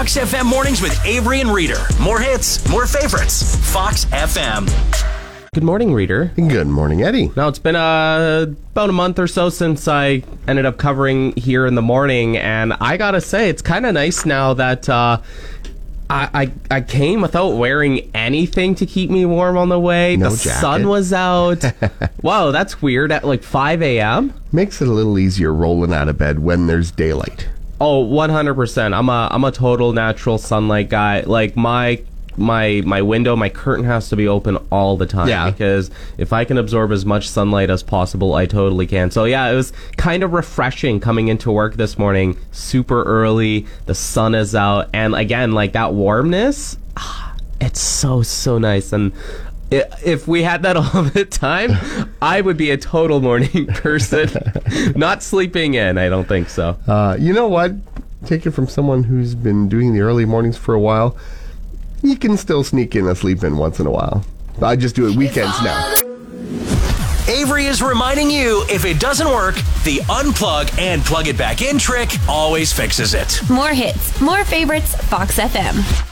Fox FM mornings with Avery and Reader. More hits, more favorites. Fox FM. Good morning, reader. Good morning, Eddie. Now, it's been uh, about a month or so since I ended up covering here in the morning, and I gotta say, it's kind of nice now that uh, I, I I came without wearing anything to keep me warm on the way. No the jacket. sun was out. wow, that's weird. At like 5 a.m. Makes it a little easier rolling out of bed when there's daylight. Oh, 100%. I'm a I'm a total natural sunlight guy. Like my my my window, my curtain has to be open all the time Yeah. because if I can absorb as much sunlight as possible, I totally can. So yeah, it was kind of refreshing coming into work this morning, super early, the sun is out and again like that warmness, ah, it's so so nice and if we had that all the time, I would be a total morning person. Not sleeping in, I don't think so. Uh, you know what? Take it from someone who's been doing the early mornings for a while. You can still sneak in a sleep in once in a while. I just do it weekends now. Avery is reminding you if it doesn't work, the unplug and plug it back in trick always fixes it. More hits, more favorites, Fox FM.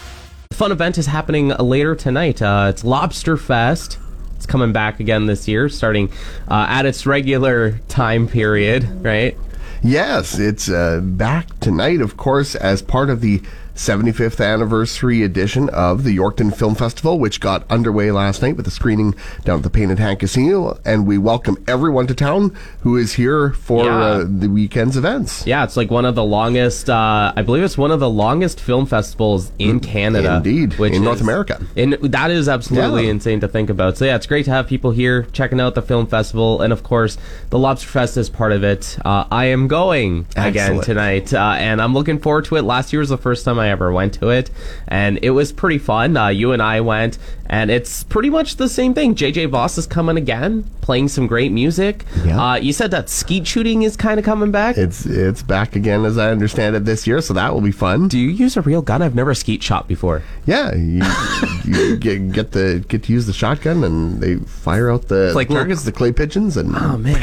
Fun event is happening later tonight. Uh, it's Lobster Fest. It's coming back again this year, starting uh, at its regular time period, right? Yes, it's uh, back tonight, of course, as part of the 75th anniversary edition of the Yorkton Film Festival, which got underway last night with a screening down at the Painted Hand Casino. And we welcome everyone to town who is here for Yeah. uh, the weekend's events. Yeah, it's like one of the longest. Uh, I believe it's one of the longest film festivals in Canada. Indeed, which in North America. And that is absolutely Yeah. insane to think about. So yeah, it's great to have people here checking out the film festival, and of course, the Lobster Fest is part of it. Uh, I am going again tonight, uh, and I'm looking forward to it. Last year was the first time I ever went to it, and it was pretty fun. Uh, you and I went, and it's pretty much the same thing. JJ Voss is coming again, playing some great music. Yeah. Uh, you said that skeet shooting is kind of coming back. It's it's back again as I understand it this year, so that will be fun. Do you use a real gun? I've never skeet shot before. Yeah, you, you get, get the get to use the shotgun and they fire out the like targets, the clay pigeons, and Oh man,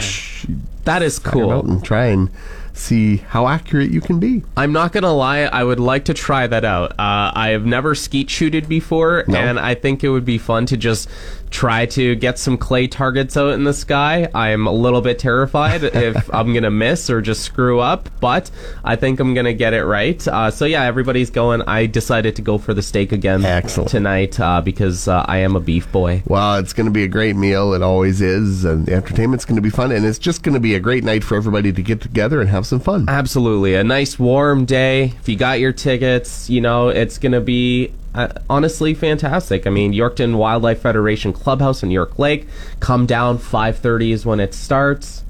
that is 'em out cool. and try and see how accurate you can be. I'm not gonna lie, I would like to try that out. Uh, I have never skeet shooted before, No. and I think it would be fun to just try to get some clay targets out in the sky. I'm a little bit terrified if I'm gonna miss or just screw up, but I think I'm gonna get it right. Uh, so yeah, everybody's going. I decided to go for the steak again Excellent. tonight uh, because uh, I am a beef boy. Well, it's going to be a great meal. It always is, and the entertainment's going to be fun, and it's just going to be a great night for everybody to get together and have some fun. Absolutely. A nice warm day. If you got your tickets, you know, it's going to be uh, honestly fantastic. I mean, Yorkton Wildlife Federation Clubhouse in York Lake. Come down 5:30 is when it starts.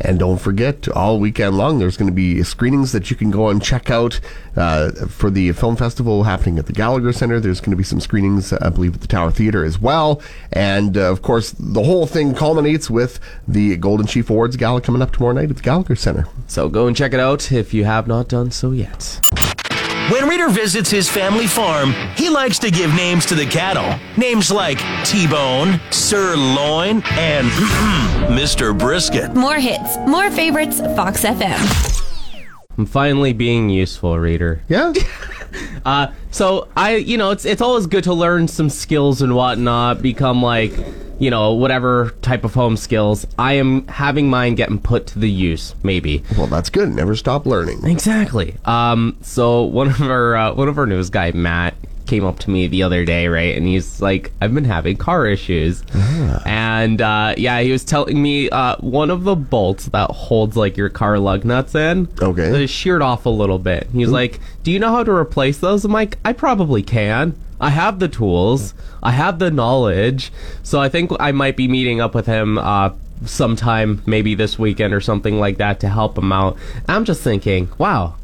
And don't forget, all weekend long, there's going to be screenings that you can go and check out uh, for the film festival happening at the Gallagher Center. There's going to be some screenings, I believe, at the Tower Theater as well. And uh, of course, the whole thing culminates with the Golden Sheaf Awards Gala coming up tomorrow night at the Gallagher Center. So go and check it out if you have not done so yet. When Reader visits his family farm, he likes to give names to the cattle. Names like T-Bone, Sirloin, and Mr. Brisket. More hits, more favorites, Fox FM. I'm finally being useful, reader. Yeah. Uh, so I, you know, it's it's always good to learn some skills and whatnot. Become like, you know, whatever type of home skills. I am having mine getting put to the use. Maybe. well, that's good. Never stop learning. Exactly. Um, so one of our uh, one of our news guy Matt came up to me the other day, right, and he's like, "I've been having car issues," and uh, yeah, he was telling me uh, one of the bolts that holds like your car lug nuts in, Okay. is sheared off a little bit. He's like, "Do you know how to replace those?" I'm like, "I probably can." I have the tools. I have the knowledge. So I think I might be meeting up with him uh, sometime, maybe this weekend or something like that, to help him out. I'm just thinking, wow,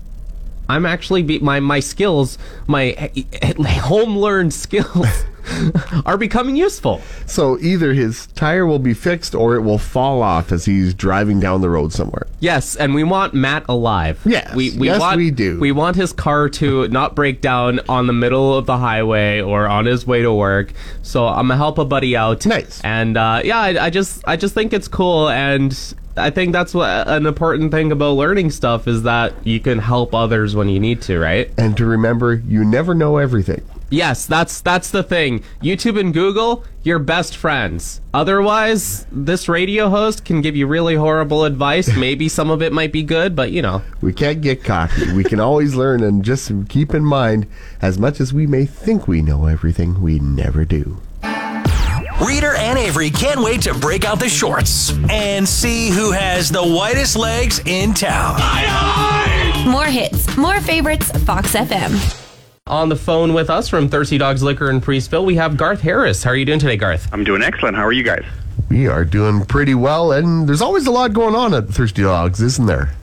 I'm actually be- my my skills, my home learned skills are becoming useful. So either his tire will be fixed or it will fall off as he's driving down the road somewhere. Yes, and we want Matt alive. Yes, we, we yes, want, we do. We want his car to not break down on the middle of the highway or on his way to work. So I'm gonna help a buddy out. Nice. And uh, yeah, I, I just I just think it's cool, and I think that's what an important thing about learning stuff is that you can help others when you need to, right? And to remember, you never know everything. Yes, that's that's the thing. YouTube and Google, your best friends. Otherwise, this radio host can give you really horrible advice. Maybe some of it might be good, but you know. We can't get cocky. We can always learn and just keep in mind, as much as we may think we know everything, we never do. Reader and Avery can't wait to break out the shorts and see who has the whitest legs in town. More hits, more favorites, Fox FM. On the phone with us from Thirsty Dogs Liquor in Preeceville, we have Garth Harris. How are you doing today, Garth? I'm doing excellent. How are you guys? We are doing pretty well, and there's always a lot going on at Thirsty Dogs, isn't there?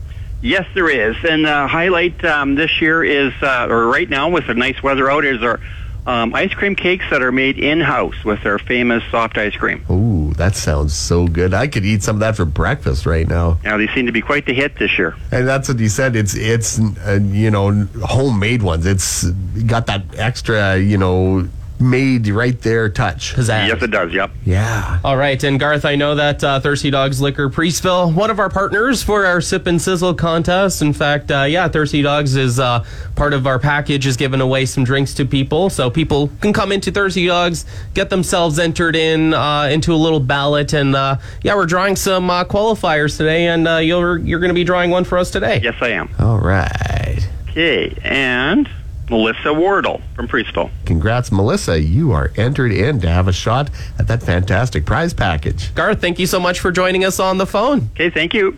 Yes, there is. And the highlight um, this year is, uh, or right now with the nice weather out, is our um, ice cream cakes that are made in house with our famous soft ice cream. Ooh, that sounds so good. I could eat some of that for breakfast right now. Now they seem to be quite the hit this year. And that's what you said. It's it's uh, you know homemade ones. It's got that extra you know made right there touch. Pizzazz. Yes, it does. Yep. Yeah. All right, and Garth, I know that uh, Thirsty Dogs Liquor Preeceville, one of our partners for our Sip and Sizzle contest. In fact, uh, yeah, Thirsty Dogs is uh, part of our package, is giving away some drinks to people, so people can come into Thirsty Dogs, get themselves entered in uh, into a little ballot, and uh, yeah, we're drawing some uh, qualifiers today, and uh, you're you're going to be drawing one for us today. Yes, I am. All right. Okay, and Melissa Wardle from Preeceville. Congrats, Melissa. You are entered in to have a shot at that fantastic prize package. Garth, thank you so much for joining us on the phone. Okay, thank you.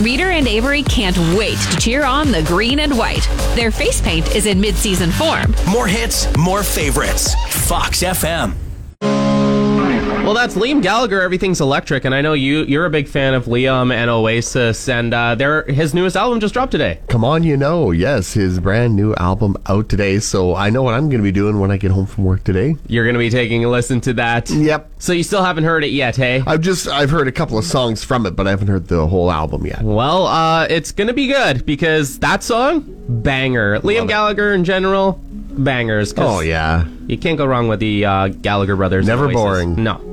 Reader and Avery can't wait to cheer on the green and white. Their face paint is in mid-season form. More hits, more favorites. Fox FM. Well, that's Liam Gallagher. Everything's electric, and I know you you're a big fan of Liam and Oasis, and uh, their his newest album just dropped today. Come on, you know. Yes, his brand new album out today. So I know what I'm going to be doing when I get home from work today. You're going to be taking a listen to that. Yep. So you still haven't heard it yet, hey? I've just I've heard a couple of songs from it, but I haven't heard the whole album yet. Well, uh, it's going to be good because that song, banger. Liam Gallagher in general, bangers. Oh yeah. You can't go wrong with the uh, Gallagher brothers. Never boring. No.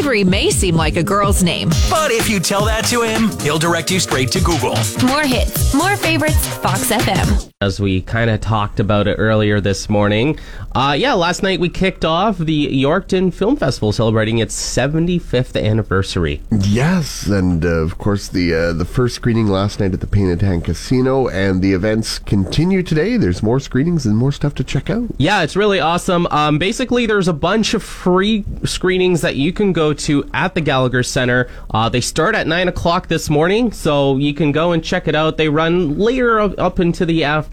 Avery may seem like a girl's name. But if you tell that to him, he'll direct you straight to Google. More hits, more favorites, Fox FM. As we kind of talked about it earlier this morning, uh, yeah, last night we kicked off the Yorkton Film Festival celebrating its 75th anniversary. Yes, and uh, of course the uh, the first screening last night at the Painted Hand Casino, and the events continue today. There's more screenings and more stuff to check out. Yeah, it's really awesome. Um, basically, there's a bunch of free screenings that you can go to at the Gallagher Center. Uh, they start at 9 o'clock this morning, so you can go and check it out. They run later up into the afternoon.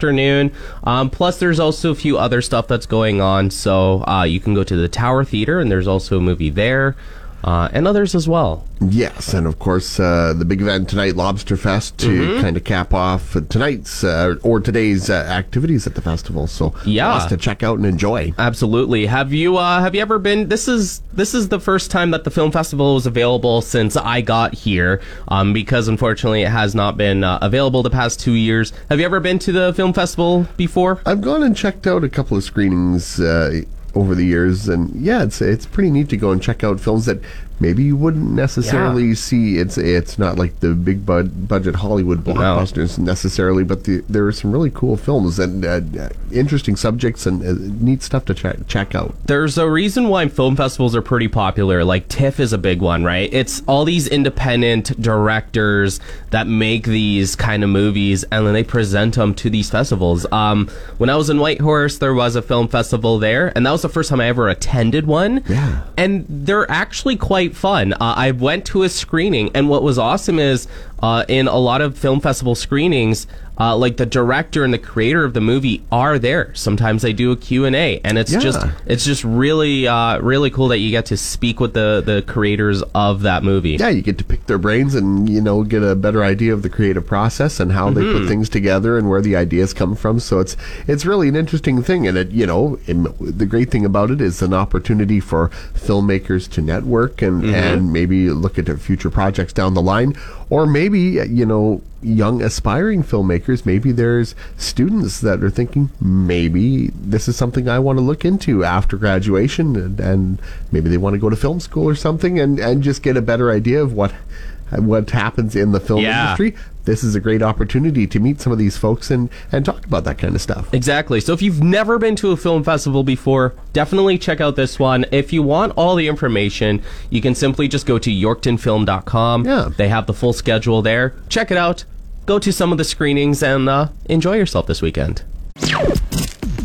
Um, plus, there's also a few other stuff that's going on. So uh, you can go to the Tower Theater, and there's also a movie there. Uh, and others as well. Yes, and of course uh, the big event tonight, Lobster Fest, to Mm-hmm. kind of cap off tonight's uh, or today's uh, activities at the festival. So Yeah. lots to check out and enjoy. Absolutely. Have you uh, have you ever been? This is this is the first time that the film festival was available since I got here. Um, because unfortunately it has not been uh, available the past two years. Have you ever been to the film festival before? I've gone and checked out a couple of screenings uh, over the years, and yeah, it's it's pretty neat to go and check out films that maybe you wouldn't necessarily see. It's it's not like the big bud, budget Hollywood blockbusters necessarily, but the, there are some really cool films and uh, uh, interesting subjects and uh, neat stuff to check check out. There's a reason why film festivals are pretty popular. Like TIFF is a big one, right? It's all these independent directors that make these kind of movies and then they present them to these festivals. Um, when I was in Whitehorse, there was a film festival there, and that was the first time I ever attended one. Yeah. And they're actually quite fun. Uh, I went to a screening, and what was awesome is uh, in a lot of film festival screenings, uh, like the director and the creator of the movie are there. Sometimes they do a Q&A and it's Yeah. just it's just really uh, really cool that you get to speak with the the creators of that movie. yeah, you get to pick their brains and you know get a better idea of the creative process and how they Mm-hmm. put things together and where the ideas come from. So it's it's really an interesting thing, and it you know the great thing about it is an opportunity for filmmakers to network and Mm-hmm. and maybe look at their future projects down the line, or maybe uh, you know young aspiring filmmakers. Maybe there's students that are thinking maybe this is something I want to look into after graduation, and, and maybe they want to go to film school or something, and and just get a better idea of what what happens in the film Yeah. industry. This is a great opportunity to meet some of these folks and and talk about that kind of stuff. Exactly. So if you've never been to a film festival before, definitely check out this one. If you want all the information, you can simply just go to yorktonfilm.com. Yeah. They have the full schedule there. Check it out. Go to some of the screenings and uh, enjoy yourself this weekend.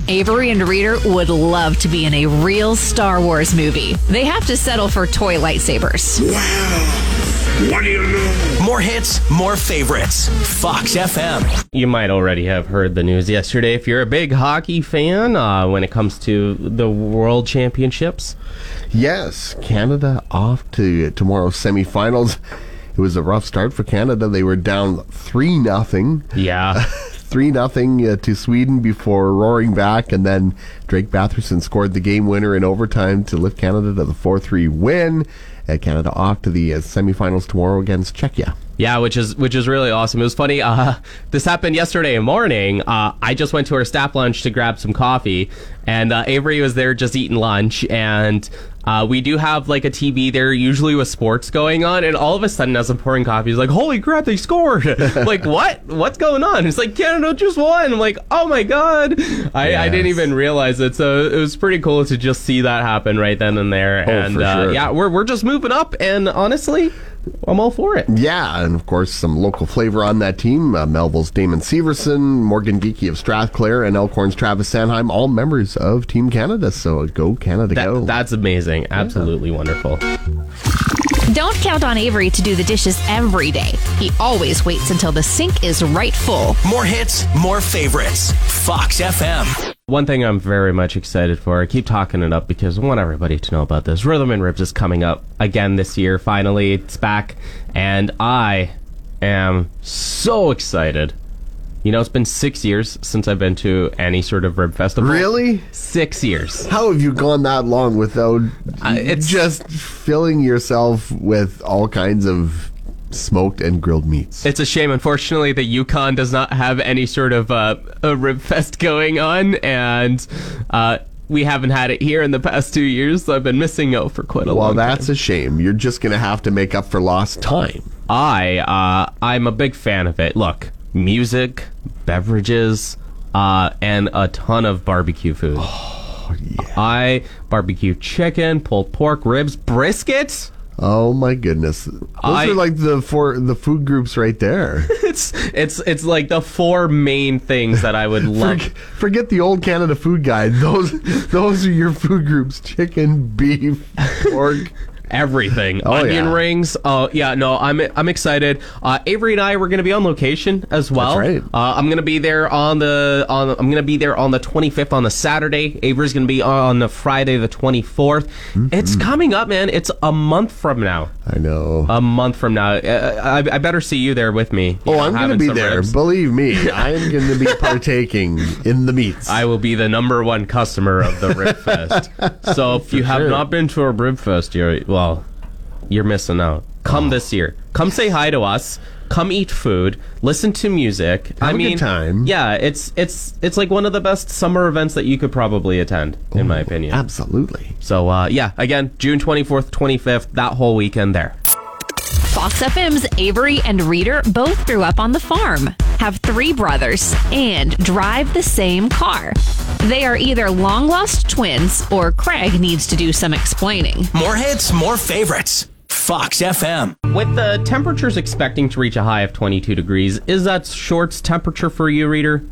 Avery and Reader would love to be in a real Star Wars movie. They have to settle for toy lightsabers. What do you know? More hits, more favorites. Fox FM. You might already have heard the news yesterday if you're a big hockey fan uh, when it comes to the World Championships. Yes, Canada off to tomorrow's semifinals. It was a rough start for Canada. They were down three nothing. Yeah. three nothing uh, to Sweden before roaring back, and then Drake Batherson scored the game winner in overtime to lift Canada to the four three win. Uh, Canada off to the uh, semifinals tomorrow against Czechia. Yeah, which is which is really awesome. It was funny. Uh, this happened yesterday morning. Uh, I just went to our staff lunch to grab some coffee, and uh, Avery was there just eating lunch. And uh, we do have like a TV there, usually with sports going on. And all of a sudden, as I'm pouring coffee, he's like, "Holy crap, they scored!" like, what? What's going on? It's like Canada just won. I'm like, "Oh my god!" I, I didn't even realize it. So it was pretty cool to just see that happen right then and there. and Oh, for uh, sure. yeah, we're we're just moving up. And honestly, I'm all for it. Yeah, and of course some local flavor on that team. Uh, Melville's Damon Severson, Morgan Geekie of Strathclair, and Elkhorn's Travis Sanheim, all members of Team Canada. So go Canada, That, go! That's amazing. Absolutely wonderful. Don't count on Avery to do the dishes every day. He always waits until the sink is right full. More hits, more favorites. Fox FM. One thing I'm very much excited for, I keep talking it up because I want everybody to know about this. Rhythm and Ribs is coming up again this year. Finally, it's back. And I am so excited. You know, it's been six years since I've been to any sort of rib festival. really? Six years. How have you gone that long without Uh, it's- just filling yourself with all kinds of smoked and grilled meats? It's a shame. Unfortunately, the Yukon does not have any sort of uh, a rib fest going on, and uh, we haven't had it here in the past two years. So I've been missing out for quite a while. well, long time. that's a shame. You're just going to have to make up for lost time. I uh, I'm a big fan of it. Look, music, beverages, uh, and a ton of barbecue food. Oh, I barbecue chicken, pulled pork, ribs, brisket. Oh my goodness, those I- are like the four the food groups right there. It's it's it's like the four main things that I would love. Forg- Forget the old Canada food guide. Those those are your food groups: chicken, beef, pork. Everything. Oh, Onion yeah. rings. Oh yeah, no, I'm I'm excited. Uh, Avery and I we're gonna be on location as well. That's right. Uh, I'm gonna be there on the on. I'm gonna be there on the 25th on the Saturday. Avery's gonna be on the Friday the 24th. Mm-hmm. It's coming up, man. It's a month from now. I know. A month from now. Uh, I, I better see you there with me. oh, know, I'm going to be there. ribs. Believe me, I am going to be partaking in the meats. I will be the number one customer of the Rib Fest. so if you have sure. not been to a Rib Fest, you're well, you're missing out. Oh. Come this year. Come say hi to us. Come eat food. Listen to music. I a good mean, time. Yeah, it's it's it's like one of the best summer events that you could probably attend, in my opinion. Absolutely. So uh, yeah, again, June 24th, 25th, that whole weekend there. Fox FM's Avery and Reader both grew up on the farm, have three brothers, and drive the same car. They are either long lost twins or Craig needs to do some explaining. More hits, more favorites. Fox FM. With the temperatures expecting to reach a high of 22 degrees, is that shorts temperature for you, reader?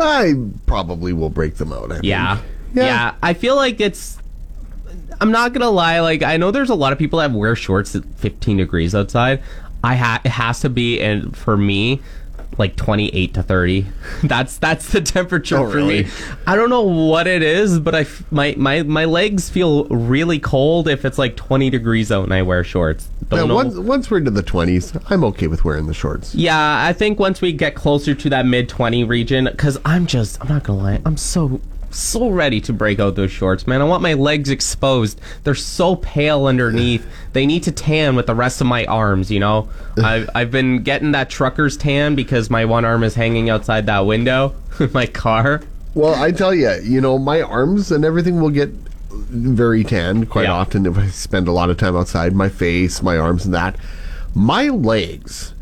I probably will break them out. I think. Yeah. Yeah. yeah. I feel like it's. I'm not gonna lie. Like I know there's a lot of people that wear shorts at 15 degrees outside. I ha- it has to be, and for me, like 28 to 30. That's that's the temperature Oh, for really? me. I don't know what it is, but I f- my my my legs feel really cold if it's like 20 degrees out and I wear shorts. Don't know. once, once we're into the 20s, I'm okay with wearing the shorts. Yeah, I think once we get closer to that mid 20 region, because I'm just, I'm not gonna lie, I'm so, so ready to break out those shorts, man. I want my legs exposed. They're so pale underneath. They need to tan with the rest of my arms, you know? I've, I've been getting that trucker's tan because my one arm is hanging outside that window in my car. Well, I tell you, you know, my arms and everything will get very tanned quite Yeah. often if I spend a lot of time outside. My face, my arms, and that. My legs,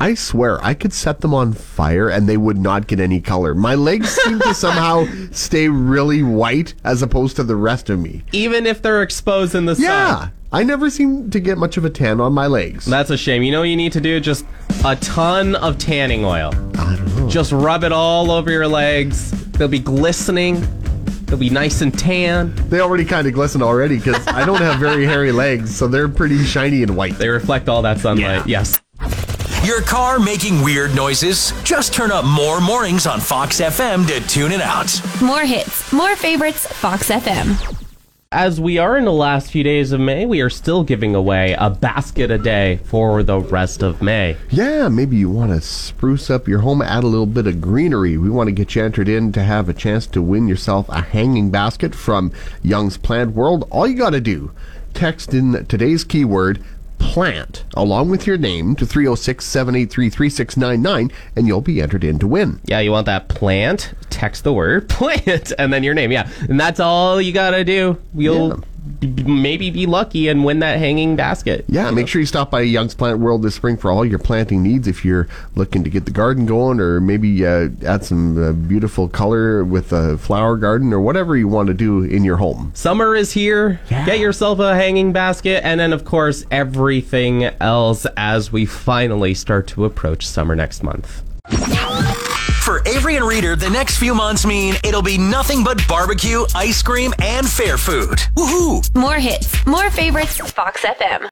I swear, I could set them on fire and they would not get any color. My legs seem to somehow stay really white as opposed to the rest of me. Even if they're exposed in the sun. Yeah, sun. I never seem to get much of a tan on my legs. That's a shame. You know what you need to do? Just a ton of tanning oil. I don't know. Just rub it all over your legs. They'll be glistening. They'll be nice and tan. They already kind of glisten already because I don't have very hairy legs, so they're pretty shiny and white. They reflect all that sunlight. Yes. Your car making weird noises? Just turn up more mornings on Fox FM to tune it out. More hits, more favorites, Fox FM. As we are in the last few days of May, we are still giving away a basket a day for the rest of May. Yeah, maybe you want to spruce up your home, add a little bit of greenery. We want to get you entered in to have a chance to win yourself a hanging basket from Young's Plant World. All you got to do, text in today's keyword plant along with your name to 306 783 3699 and you'll be entered in to win. Yeah, you want that plant? Text the word plant and then your name. Yeah. And that's all you got to do. You'll b- maybe be lucky and win that hanging basket. Yeah, make sure you stop by Young's Plant World this spring for all your planting needs. If you're looking to get the garden going, or maybe uh, add some uh, beautiful color with a flower garden, or whatever you want to do in your home. Summer is here. Get yourself a hanging basket, and then, of course, everything else as we finally start to approach summer next month. For Avery and Reader, the next few months mean it'll be nothing but barbecue, ice cream, and fair food. Woohoo! More hits, more favorites, Fox FM.